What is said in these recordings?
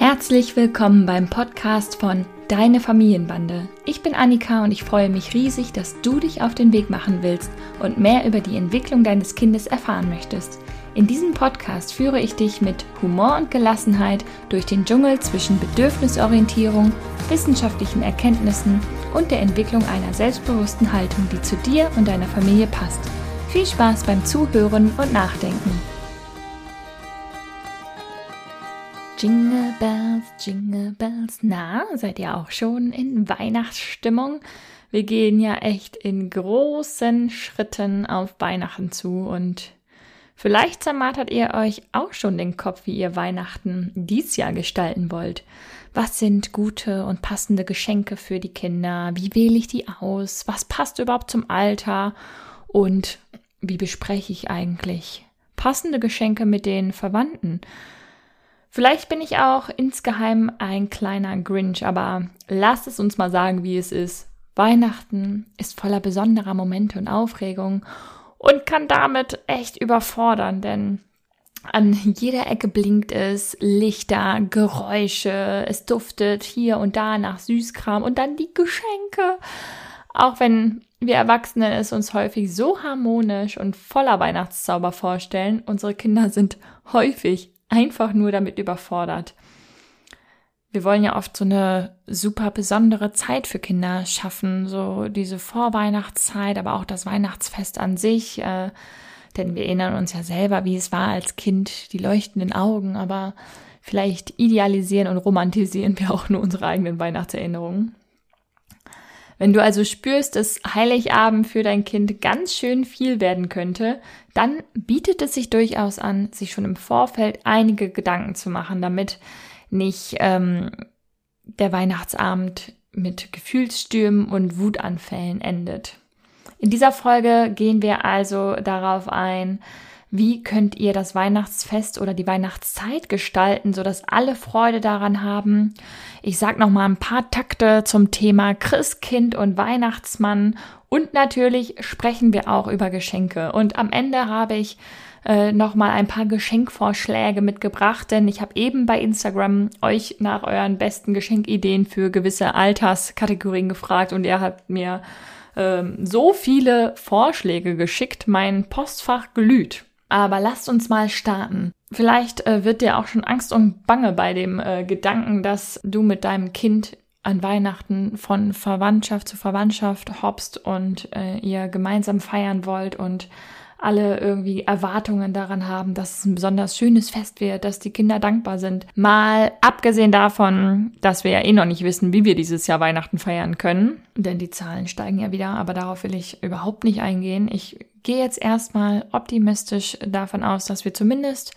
Herzlich willkommen beim Podcast von Deine Familienbande. Ich bin Annika und ich freue mich riesig, dass du dich auf den Weg machen willst und mehr über die Entwicklung deines Kindes erfahren möchtest. In diesem Podcast führe ich dich mit Humor und Gelassenheit durch den Dschungel zwischen Bedürfnisorientierung, wissenschaftlichen Erkenntnissen und der Entwicklung einer selbstbewussten Haltung, die zu dir und deiner Familie passt. Viel Spaß beim Zuhören und Nachdenken. Jingle Bells, Jingle Bells. Na, seid ihr auch schon in Weihnachtsstimmung? Wir gehen ja echt in großen Schritten auf Weihnachten zu und Vielleicht zermartert ihr euch auch schon den Kopf, wie ihr Weihnachten dies Jahr gestalten wollt. Was sind gute und passende Geschenke für die Kinder? Wie wähle ich die aus? Was passt überhaupt zum Alter? Und wie bespreche ich eigentlich passende Geschenke mit den Verwandten? Vielleicht bin ich auch insgeheim ein kleiner Grinch, aber lasst es uns mal sagen, wie es ist. Weihnachten ist voller besonderer Momente und Aufregung und kann damit echt überfordern, denn an jeder Ecke blinkt es, Lichter, Geräusche, es duftet hier und da nach Süßkram und dann die Geschenke. Auch wenn wir Erwachsenen es uns häufig so harmonisch und voller Weihnachtszauber vorstellen, unsere Kinder sind häufig einfach nur damit überfordert wir wollen ja oft so eine super besondere Zeit für Kinder schaffen, so diese Vorweihnachtszeit, aber auch das Weihnachtsfest an sich. Äh, denn wir erinnern uns ja selber, wie es war als Kind, die leuchtenden Augen, aber vielleicht idealisieren und romantisieren wir auch nur unsere eigenen Weihnachtserinnerungen. Wenn du also spürst, dass Heiligabend für dein Kind ganz schön viel werden könnte, dann bietet es sich durchaus an, sich schon im Vorfeld einige Gedanken zu machen, damit nicht ähm, der Weihnachtsabend mit Gefühlsstürmen und Wutanfällen endet. In dieser Folge gehen wir also darauf ein, wie könnt ihr das Weihnachtsfest oder die Weihnachtszeit gestalten, sodass alle Freude daran haben. Ich sag noch mal ein paar Takte zum Thema Christkind und Weihnachtsmann und natürlich sprechen wir auch über Geschenke. Und am Ende habe ich äh, nochmal ein paar Geschenkvorschläge mitgebracht, denn ich habe eben bei Instagram euch nach euren besten Geschenkideen für gewisse Alterskategorien gefragt und ihr habt mir ähm, so viele Vorschläge geschickt, mein Postfach glüht. Aber lasst uns mal starten. Vielleicht äh, wird dir auch schon Angst und Bange bei dem äh, Gedanken, dass du mit deinem Kind an Weihnachten von Verwandtschaft zu Verwandtschaft hopst und äh, ihr gemeinsam feiern wollt und alle irgendwie Erwartungen daran haben, dass es ein besonders schönes Fest wird, dass die Kinder dankbar sind. Mal abgesehen davon, dass wir ja eh noch nicht wissen, wie wir dieses Jahr Weihnachten feiern können, denn die Zahlen steigen ja wieder, aber darauf will ich überhaupt nicht eingehen. Ich gehe jetzt erstmal optimistisch davon aus, dass wir zumindest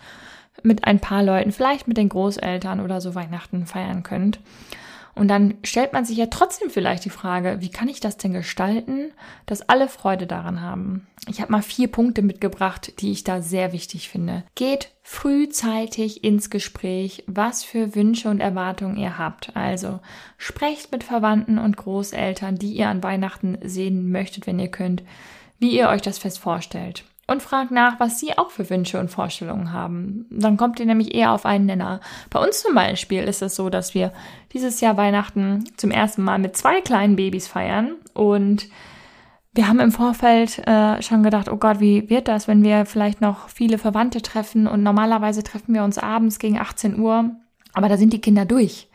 mit ein paar Leuten, vielleicht mit den Großeltern oder so Weihnachten feiern könnt. Und dann stellt man sich ja trotzdem vielleicht die Frage, wie kann ich das denn gestalten, dass alle Freude daran haben? Ich habe mal vier Punkte mitgebracht, die ich da sehr wichtig finde. Geht frühzeitig ins Gespräch, was für Wünsche und Erwartungen ihr habt. Also sprecht mit Verwandten und Großeltern, die ihr an Weihnachten sehen möchtet, wenn ihr könnt, wie ihr euch das Fest vorstellt und fragt nach, was sie auch für Wünsche und Vorstellungen haben. Dann kommt ihr nämlich eher auf einen Nenner. Bei uns zum Beispiel ist es so, dass wir dieses Jahr Weihnachten zum ersten Mal mit zwei kleinen Babys feiern und wir haben im Vorfeld äh, schon gedacht, oh Gott, wie wird das, wenn wir vielleicht noch viele Verwandte treffen und normalerweise treffen wir uns abends gegen 18 Uhr, aber da sind die Kinder durch.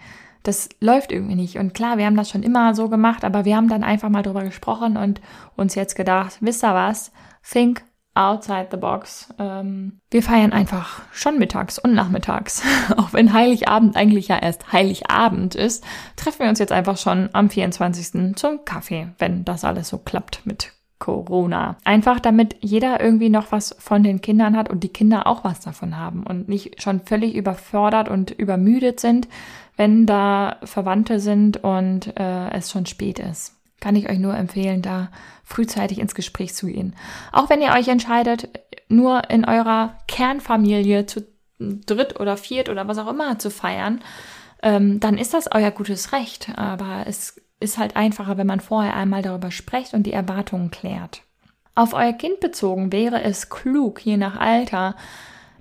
Das läuft irgendwie nicht. Und klar, wir haben das schon immer so gemacht, aber wir haben dann einfach mal drüber gesprochen und uns jetzt gedacht, wisst ihr was? Think outside the box. Ähm, wir feiern einfach schon mittags und nachmittags. Auch wenn Heiligabend eigentlich ja erst Heiligabend ist, treffen wir uns jetzt einfach schon am 24. zum Kaffee, wenn das alles so klappt mit Corona. Einfach damit jeder irgendwie noch was von den Kindern hat und die Kinder auch was davon haben und nicht schon völlig überfordert und übermüdet sind, wenn da Verwandte sind und äh, es schon spät ist kann ich euch nur empfehlen, da frühzeitig ins Gespräch zu gehen. Auch wenn ihr euch entscheidet, nur in eurer Kernfamilie zu dritt oder viert oder was auch immer zu feiern, ähm, dann ist das euer gutes Recht. Aber es ist halt einfacher, wenn man vorher einmal darüber spricht und die Erwartungen klärt. Auf euer Kind bezogen wäre es klug, je nach Alter,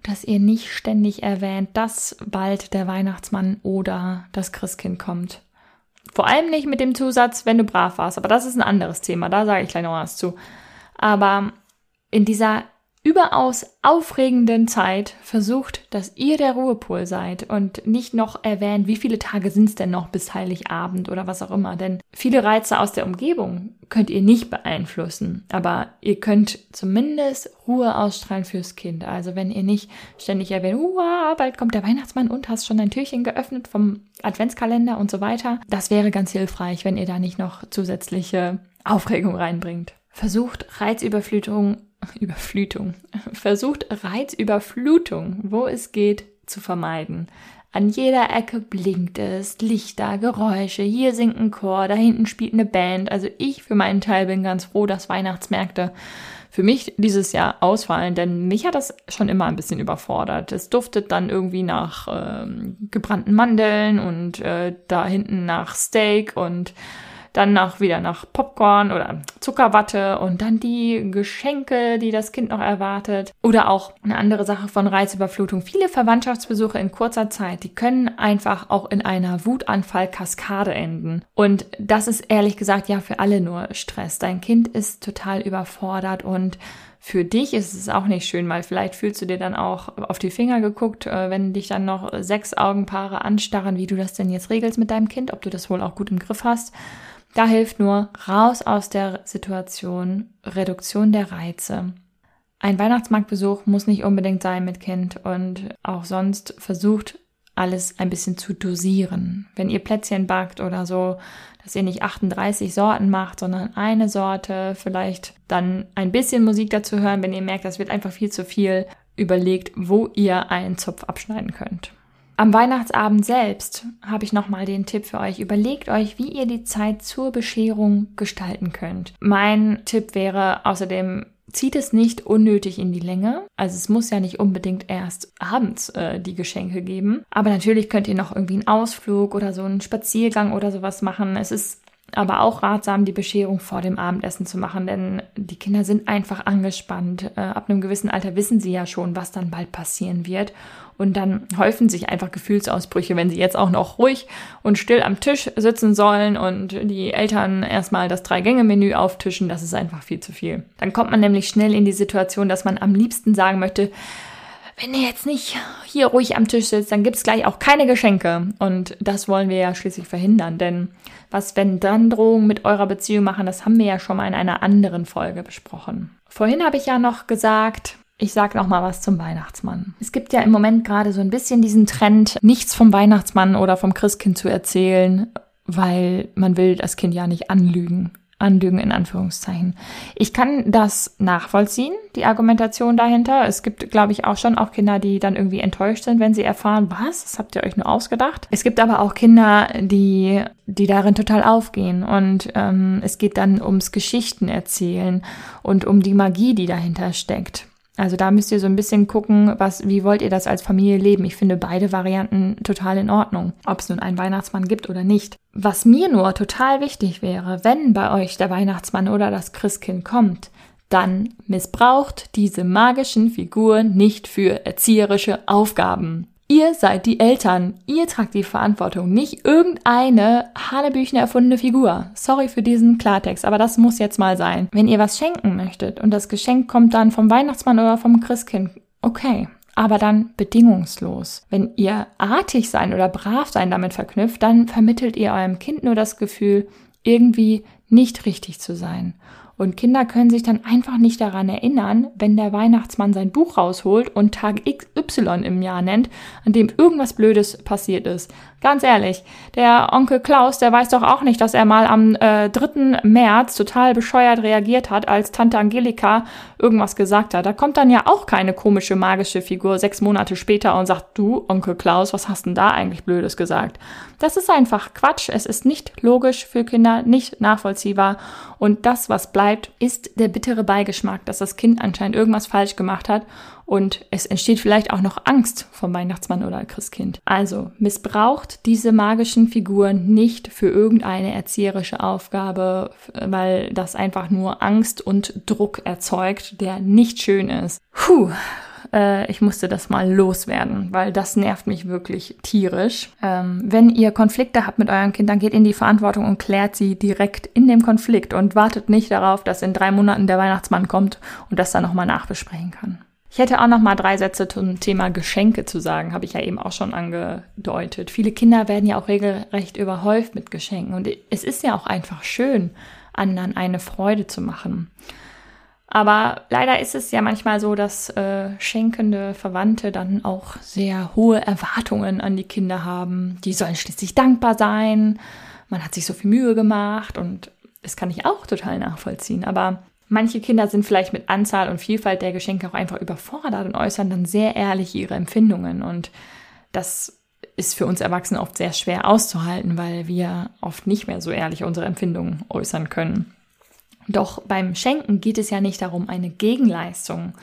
dass ihr nicht ständig erwähnt, dass bald der Weihnachtsmann oder das Christkind kommt. Vor allem nicht mit dem Zusatz, wenn du brav warst, aber das ist ein anderes Thema, da sage ich gleich noch was zu. Aber in dieser überaus aufregenden Zeit versucht, dass ihr der Ruhepol seid und nicht noch erwähnt, wie viele Tage sind es denn noch bis Heiligabend oder was auch immer. Denn viele Reize aus der Umgebung könnt ihr nicht beeinflussen, aber ihr könnt zumindest Ruhe ausstrahlen fürs Kind. Also wenn ihr nicht ständig erwähnt, uh, bald kommt der Weihnachtsmann und hast schon ein Türchen geöffnet vom Adventskalender und so weiter, das wäre ganz hilfreich, wenn ihr da nicht noch zusätzliche Aufregung reinbringt. Versucht Reizüberflutung Überflutung. Versucht Reizüberflutung, wo es geht, zu vermeiden. An jeder Ecke blinkt es, Lichter, Geräusche, hier singt ein Chor, da hinten spielt eine Band. Also ich für meinen Teil bin ganz froh, dass Weihnachtsmärkte für mich dieses Jahr ausfallen, denn mich hat das schon immer ein bisschen überfordert. Es duftet dann irgendwie nach ähm, gebrannten Mandeln und äh, da hinten nach Steak und dann nach, wieder nach Popcorn oder Zuckerwatte und dann die Geschenke, die das Kind noch erwartet. Oder auch eine andere Sache von Reizüberflutung. Viele Verwandtschaftsbesuche in kurzer Zeit, die können einfach auch in einer Wutanfall-Kaskade enden. Und das ist ehrlich gesagt ja für alle nur Stress. Dein Kind ist total überfordert und für dich ist es auch nicht schön, weil vielleicht fühlst du dir dann auch auf die Finger geguckt, äh, wenn dich dann noch sechs Augenpaare anstarren, wie du das denn jetzt regelst mit deinem Kind, ob du das wohl auch gut im Griff hast. Da hilft nur raus aus der Situation, Reduktion der Reize. Ein Weihnachtsmarktbesuch muss nicht unbedingt sein mit Kind und auch sonst versucht alles ein bisschen zu dosieren. Wenn ihr Plätzchen backt oder so, dass ihr nicht 38 Sorten macht, sondern eine Sorte, vielleicht dann ein bisschen Musik dazu hören, wenn ihr merkt, das wird einfach viel zu viel, überlegt, wo ihr einen Zopf abschneiden könnt. Am Weihnachtsabend selbst habe ich nochmal den Tipp für euch. Überlegt euch, wie ihr die Zeit zur Bescherung gestalten könnt. Mein Tipp wäre außerdem, zieht es nicht unnötig in die Länge. Also es muss ja nicht unbedingt erst abends äh, die Geschenke geben. Aber natürlich könnt ihr noch irgendwie einen Ausflug oder so einen Spaziergang oder sowas machen. Es ist aber auch ratsam, die Bescherung vor dem Abendessen zu machen, denn die Kinder sind einfach angespannt. Äh, ab einem gewissen Alter wissen sie ja schon, was dann bald passieren wird. Und dann häufen sich einfach Gefühlsausbrüche, wenn sie jetzt auch noch ruhig und still am Tisch sitzen sollen und die Eltern erstmal das Drei-Gänge-Menü auftischen. Das ist einfach viel zu viel. Dann kommt man nämlich schnell in die Situation, dass man am liebsten sagen möchte, wenn ihr jetzt nicht hier ruhig am Tisch sitzt, dann gibt's gleich auch keine Geschenke. Und das wollen wir ja schließlich verhindern. Denn was wenn dann Drohungen mit eurer Beziehung machen, das haben wir ja schon mal in einer anderen Folge besprochen. Vorhin habe ich ja noch gesagt, ich sag noch mal was zum Weihnachtsmann. Es gibt ja im Moment gerade so ein bisschen diesen Trend, nichts vom Weihnachtsmann oder vom Christkind zu erzählen, weil man will das Kind ja nicht anlügen. Anlügen in Anführungszeichen. Ich kann das nachvollziehen, die Argumentation dahinter. Es gibt, glaube ich, auch schon auch Kinder, die dann irgendwie enttäuscht sind, wenn sie erfahren, was, das habt ihr euch nur ausgedacht. Es gibt aber auch Kinder, die, die darin total aufgehen. Und ähm, es geht dann ums Geschichten erzählen und um die Magie, die dahinter steckt. Also da müsst ihr so ein bisschen gucken, was, wie wollt ihr das als Familie leben? Ich finde beide Varianten total in Ordnung, ob es nun einen Weihnachtsmann gibt oder nicht. Was mir nur total wichtig wäre, wenn bei euch der Weihnachtsmann oder das Christkind kommt, dann missbraucht diese magischen Figuren nicht für erzieherische Aufgaben. Ihr seid die Eltern. Ihr tragt die Verantwortung, nicht irgendeine hanebüchene erfundene Figur. Sorry für diesen Klartext, aber das muss jetzt mal sein. Wenn ihr was schenken möchtet und das Geschenk kommt dann vom Weihnachtsmann oder vom Christkind, okay. Aber dann bedingungslos. Wenn ihr artig sein oder brav sein damit verknüpft, dann vermittelt ihr eurem Kind nur das Gefühl, irgendwie nicht richtig zu sein. Und Kinder können sich dann einfach nicht daran erinnern, wenn der Weihnachtsmann sein Buch rausholt und Tag XY im Jahr nennt, an dem irgendwas Blödes passiert ist. Ganz ehrlich, der Onkel Klaus, der weiß doch auch nicht, dass er mal am äh, 3. März total bescheuert reagiert hat, als Tante Angelika irgendwas gesagt hat. Da kommt dann ja auch keine komische magische Figur sechs Monate später und sagt, du, Onkel Klaus, was hast denn da eigentlich Blödes gesagt? Das ist einfach Quatsch. Es ist nicht logisch für Kinder, nicht nachvollziehbar. Und das, was bleibt, ist der bittere Beigeschmack, dass das Kind anscheinend irgendwas falsch gemacht hat und es entsteht vielleicht auch noch Angst vom Weihnachtsmann oder Christkind. Also missbraucht diese magischen Figuren nicht für irgendeine erzieherische Aufgabe, weil das einfach nur Angst und Druck erzeugt, der nicht schön ist. Puh. äh, ich musste das mal loswerden, weil das nervt mich wirklich tierisch. Ähm, wenn ihr Konflikte habt mit eurem Kind, dann geht in die Verantwortung und klärt sie direkt in dem Konflikt und wartet nicht darauf, dass in drei Monaten der Weihnachtsmann kommt und das dann nochmal nachbesprechen kann. Ich hätte auch noch mal drei Sätze zum Thema Geschenke zu sagen, habe ich ja eben auch schon angedeutet. Viele Kinder werden ja auch regelrecht überhäuft mit Geschenken und es ist ja auch einfach schön, anderen eine Freude zu machen. Aber leider ist es ja manchmal so, dass äh, schenkende Verwandte dann auch sehr hohe Erwartungen an die Kinder haben. Die sollen schließlich dankbar sein. Man hat sich so viel Mühe gemacht und das kann ich auch total nachvollziehen. Aber manche Kinder sind vielleicht mit Anzahl und Vielfalt der Geschenke auch einfach überfordert und äußern dann sehr ehrlich ihre Empfindungen. Und das ist für uns Erwachsene oft sehr schwer auszuhalten, weil wir oft nicht mehr so ehrlich unsere Empfindungen äußern können. Doch beim Schenken geht es ja nicht darum, eine Gegenleistung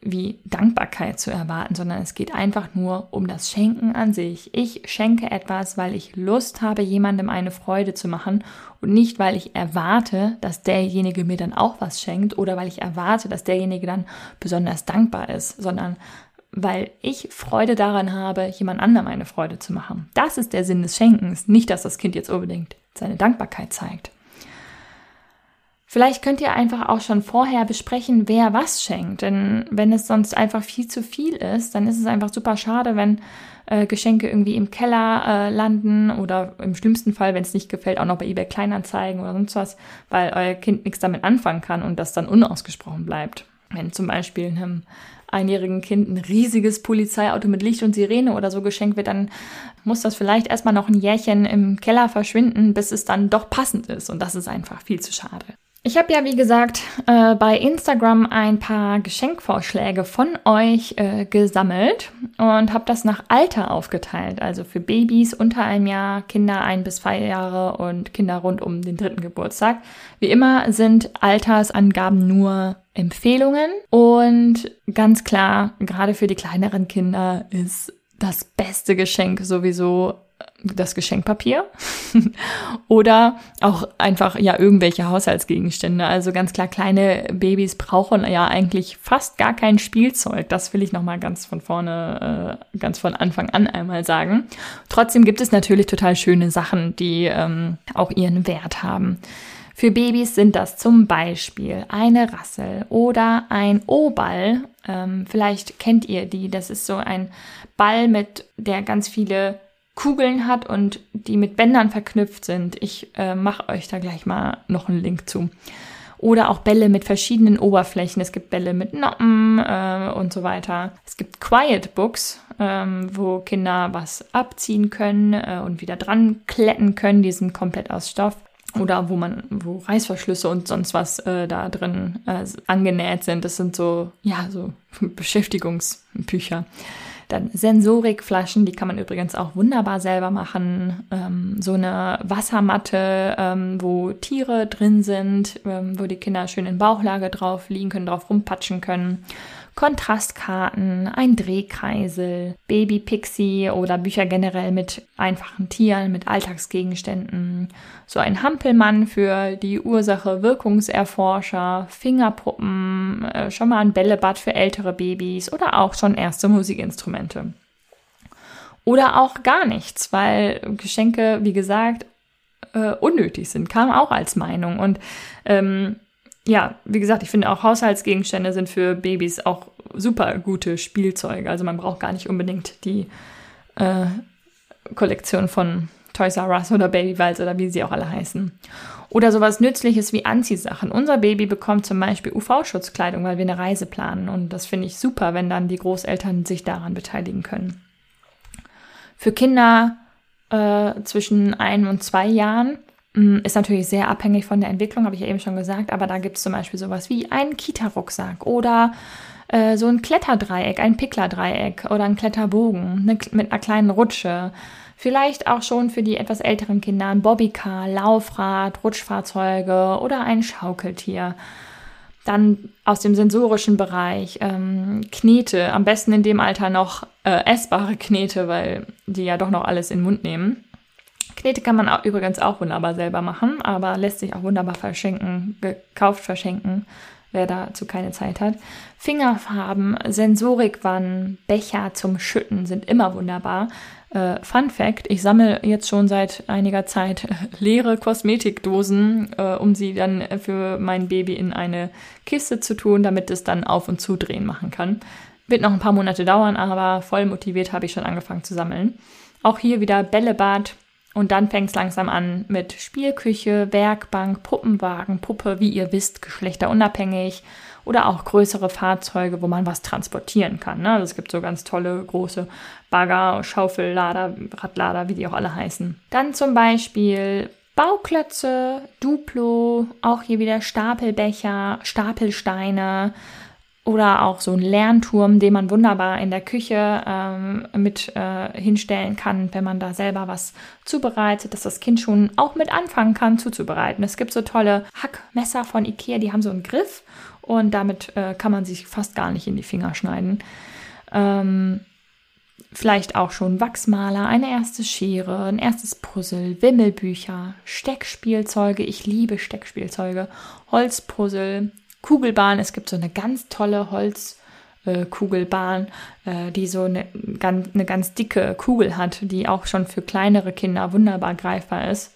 wie Dankbarkeit zu erwarten, sondern es geht einfach nur um das Schenken an sich. Ich schenke etwas, weil ich Lust habe, jemandem eine Freude zu machen und nicht, weil ich erwarte, dass derjenige mir dann auch was schenkt oder weil ich erwarte, dass derjenige dann besonders dankbar ist, sondern weil ich Freude daran habe, jemand anderem eine Freude zu machen. Das ist der Sinn des Schenkens, nicht, dass das Kind jetzt unbedingt seine Dankbarkeit zeigt. Vielleicht könnt ihr einfach auch schon vorher besprechen, wer was schenkt. Denn wenn es sonst einfach viel zu viel ist, dann ist es einfach super schade, wenn äh, Geschenke irgendwie im Keller äh, landen oder im schlimmsten Fall, wenn es nicht gefällt, auch noch bei eBay Kleinanzeigen oder sonst was, weil euer Kind nichts damit anfangen kann und das dann unausgesprochen bleibt. Wenn zum Beispiel einem einjährigen Kind ein riesiges Polizeiauto mit Licht und Sirene oder so geschenkt wird, dann muss das vielleicht erstmal noch ein Jährchen im Keller verschwinden, bis es dann doch passend ist. Und das ist einfach viel zu schade. Ich habe ja, wie gesagt, äh, bei Instagram ein paar Geschenkvorschläge von euch äh, gesammelt und habe das nach Alter aufgeteilt. Also für Babys unter einem Jahr, Kinder ein bis zwei Jahre und Kinder rund um den dritten Geburtstag. Wie immer sind Altersangaben nur Empfehlungen und ganz klar, gerade für die kleineren Kinder ist das beste Geschenk sowieso das Geschenkpapier oder auch einfach ja irgendwelche Haushaltsgegenstände. Also ganz klar, kleine Babys brauchen ja eigentlich fast gar kein Spielzeug. Das will ich nochmal ganz von vorne, äh, ganz von Anfang an einmal sagen. Trotzdem gibt es natürlich total schöne Sachen, die ähm, auch ihren Wert haben. Für Babys sind das zum Beispiel eine Rassel oder ein O-Ball. Ähm, vielleicht kennt ihr die. Das ist so ein Ball mit der ganz viele Kugeln hat und die mit Bändern verknüpft sind. Ich äh, mache euch da gleich mal noch einen Link zu. Oder auch Bälle mit verschiedenen Oberflächen. Es gibt Bälle mit Noppen äh, und so weiter. Es gibt Quiet Books, ähm, wo Kinder was abziehen können äh, und wieder dran kletten können. Die sind komplett aus Stoff. Oder wo man, wo Reißverschlüsse und sonst was äh, da drin äh, angenäht sind. Das sind so, ja, so Beschäftigungsbücher. Dann Sensorikflaschen, die kann man übrigens auch wunderbar selber machen. Ähm, so eine Wassermatte, ähm, wo Tiere drin sind, ähm, wo die Kinder schön in Bauchlage drauf liegen können, drauf rumpatschen können. Kontrastkarten, ein Drehkreisel, Baby Pixie oder Bücher generell mit einfachen Tieren, mit Alltagsgegenständen, so ein Hampelmann für die Ursache-Wirkungserforscher, Fingerpuppen, äh, schon mal ein Bällebad für ältere Babys oder auch schon erste Musikinstrumente. Oder auch gar nichts, weil Geschenke, wie gesagt, äh, unnötig sind, kam auch als Meinung. Und ähm, ja, wie gesagt, ich finde auch Haushaltsgegenstände sind für Babys auch super gute Spielzeuge. Also man braucht gar nicht unbedingt die äh, Kollektion von Toys R Us oder Babywals oder wie sie auch alle heißen. Oder sowas Nützliches wie Anziehsachen. Unser Baby bekommt zum Beispiel UV-Schutzkleidung, weil wir eine Reise planen. Und das finde ich super, wenn dann die Großeltern sich daran beteiligen können. Für Kinder äh, zwischen ein und zwei Jahren Mm, ist natürlich sehr abhängig von der Entwicklung, habe ich ja eben schon gesagt, aber da gibt es zum Beispiel sowas wie einen Kita-Rucksack oder äh, so ein Kletterdreieck, ein Pickler-Dreieck oder ein Kletterbogen ne, mit einer kleinen Rutsche. Vielleicht auch schon für die etwas älteren Kinder ein Bobbycar, Laufrad, Rutschfahrzeuge oder ein Schaukeltier. Dann aus dem sensorischen Bereich ähm, Knete, am besten in dem Alter noch äh, essbare Knete, weil die ja doch noch alles in den Mund nehmen. Knete kann man auch, übrigens auch wunderbar selber machen, aber lässt sich auch wunderbar verschenken, gekauft verschenken. wer dazu keine Zeit hat. Fingerfarben, Sensorikwannen, Becher zum Schütten sind immer wunderbar. Äh, Fun Fact, ich sammle jetzt schon seit einiger Zeit leere Kosmetikdosen, äh, um sie dann für mein Baby in eine Kiste zu tun, damit es dann auf und zudrehen machen kann. Wird noch ein paar Monate dauern, aber voll motiviert habe ich schon angefangen zu sammeln. Auch hier wieder Bällebad, und dann fängt es langsam an mit Spielküche, Werkbank, Puppenwagen, Puppe, wie ihr wisst, geschlechterunabhängig oder auch größere Fahrzeuge, wo man was transportieren kann. Ne? Also es gibt so ganz tolle große Bagger, Schaufellader, Radlader, wie die auch alle heißen. Dann zum Beispiel Bauklötze, Duplo, auch hier wieder Stapelbecher, Stapelsteine, oder auch so ein Lernturm, den man wunderbar in der Küche ähm, mit äh, hinstellen kann, wenn man da selber was zubereitet, dass das Kind schon auch mit anfangen kann zuzubereiten. Es gibt so tolle Hackmesser von Ikea, die haben so einen Griff und damit äh, kann man sich fast gar nicht in die Finger schneiden. Ähm, vielleicht auch schon Wachsmaler, eine erste Schere, ein erstes Puzzle, Wimmelbücher, Steckspielzeuge, ich liebe Steckspielzeuge, Holzpuzzle, Kugelbahn. Es gibt so eine ganz tolle Holzkugelbahn, äh, äh, die so eine ganz, eine ganz dicke Kugel hat, die auch schon für kleinere Kinder wunderbar greifbar ist.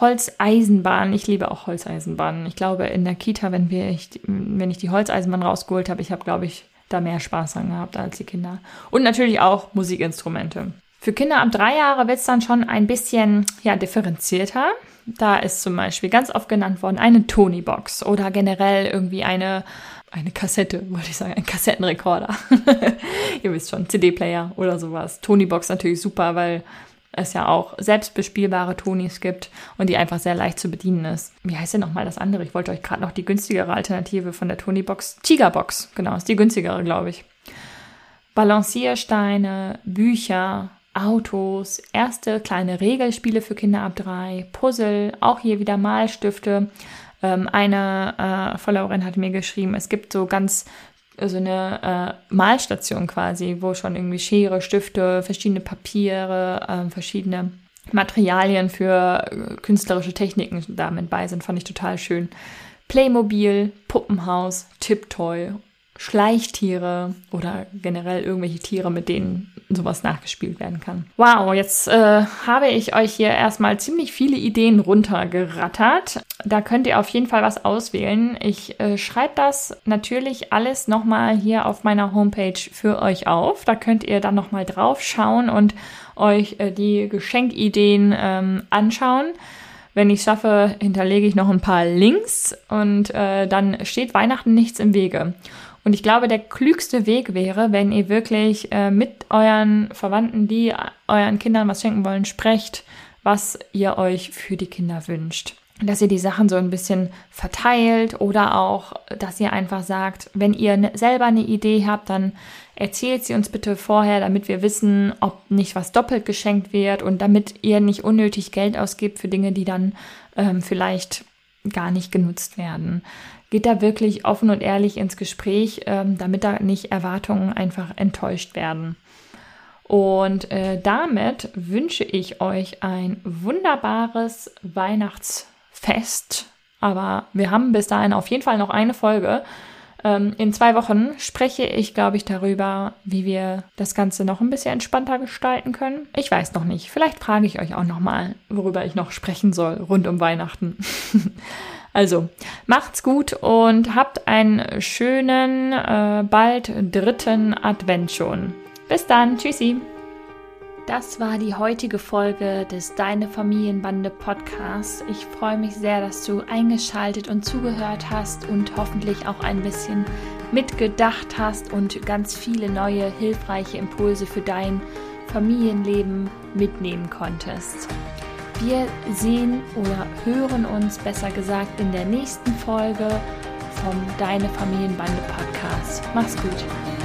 Holzeisenbahn. Ich liebe auch Holzeisenbahnen. Ich glaube, in der Kita, wenn, wir, ich, wenn ich die Holzeisenbahn rausgeholt habe, ich habe, glaube ich, da mehr Spaß dran gehabt als die Kinder. Und natürlich auch Musikinstrumente. Für Kinder ab drei Jahre wird es dann schon ein bisschen ja, differenzierter. Da ist zum Beispiel ganz oft genannt worden eine Tony-Box oder generell irgendwie eine, eine Kassette, wollte ich sagen, ein Kassettenrekorder. Ihr wisst schon, CD-Player oder sowas. Tony-Box natürlich super, weil es ja auch selbstbespielbare Tonys gibt und die einfach sehr leicht zu bedienen ist. Wie heißt denn nochmal das andere? Ich wollte euch gerade noch die günstigere Alternative von der Tony-Box. Tiger-Box, genau, ist die günstigere, glaube ich. Balanciersteine, Bücher, Autos, erste kleine Regelspiele für Kinder ab drei, Puzzle, auch hier wieder Malstifte. Ähm, eine äh, Followerin hat mir geschrieben, es gibt so ganz so eine äh, Malstation quasi, wo schon irgendwie Schere, Stifte, verschiedene Papiere, äh, verschiedene Materialien für äh, künstlerische Techniken damit bei sind, fand ich total schön. Playmobil, Puppenhaus, Tiptoy Schleichtiere oder generell irgendwelche Tiere, mit denen sowas nachgespielt werden kann. Wow, jetzt äh, habe ich euch hier erstmal ziemlich viele Ideen runtergerattert. Da könnt ihr auf jeden Fall was auswählen. Ich äh, schreibe das natürlich alles nochmal hier auf meiner Homepage für euch auf. Da könnt ihr dann nochmal drauf schauen und euch äh, die Geschenkideen ähm, anschauen. Wenn ich schaffe, hinterlege ich noch ein paar Links und äh, dann steht Weihnachten nichts im Wege. Und ich glaube, der klügste Weg wäre, wenn ihr wirklich äh, mit euren Verwandten, die euren Kindern was schenken wollen, sprecht, was ihr euch für die Kinder wünscht. Dass ihr die Sachen so ein bisschen verteilt oder auch, dass ihr einfach sagt, wenn ihr ne, selber eine Idee habt, dann erzählt sie uns bitte vorher, damit wir wissen, ob nicht was doppelt geschenkt wird und damit ihr nicht unnötig Geld ausgibt für Dinge, die dann ähm, vielleicht gar nicht genutzt werden geht da wirklich offen und ehrlich ins Gespräch, ähm, damit da nicht Erwartungen einfach enttäuscht werden. Und äh, damit wünsche ich euch ein wunderbares Weihnachtsfest. Aber wir haben bis dahin auf jeden Fall noch eine Folge. Ähm, in zwei Wochen spreche ich, glaube ich, darüber, wie wir das Ganze noch ein bisschen entspannter gestalten können. Ich weiß noch nicht. Vielleicht frage ich euch auch noch mal, worüber ich noch sprechen soll rund um Weihnachten. Also, macht's gut und habt einen schönen, äh, bald dritten Advent schon. Bis dann, tschüssi. Das war die heutige Folge des Deine Familienbande Podcasts. Ich freue mich sehr, dass du eingeschaltet und zugehört hast und hoffentlich auch ein bisschen mitgedacht hast und ganz viele neue hilfreiche Impulse für dein Familienleben mitnehmen konntest. Wir sehen oder hören uns besser gesagt in der nächsten Folge vom Deine Familienbande Podcast. Mach's gut.